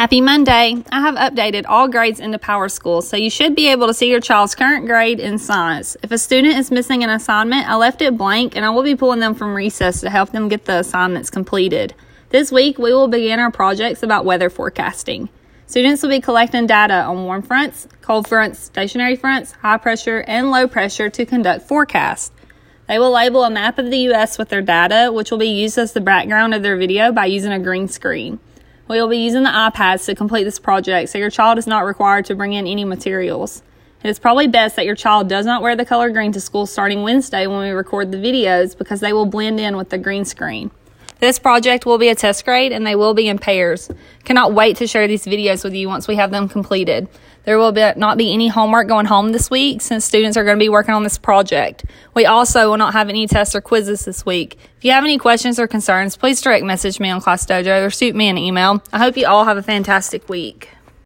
Happy Monday! I have updated all grades into PowerSchool, so you should be able to see your child's current grade in science. If a student is missing an assignment, I left it blank and I will be pulling them from recess to help them get the assignments completed. This week, we will begin our projects about weather forecasting. Students will be collecting data on warm fronts, cold fronts, stationary fronts, high pressure, and low pressure to conduct forecasts. They will label a map of the U.S. with their data, which will be used as the background of their video by using a green screen. We will be using the iPads to complete this project, so your child is not required to bring in any materials. It is probably best that your child does not wear the color green to school starting Wednesday when we record the videos because they will blend in with the green screen. This project will be a test grade and they will be in pairs. Cannot wait to share these videos with you once we have them completed. There will be, not be any homework going home this week since students are going to be working on this project. We also will not have any tests or quizzes this week. If you have any questions or concerns, please direct message me on Class Dojo or shoot me an email. I hope you all have a fantastic week.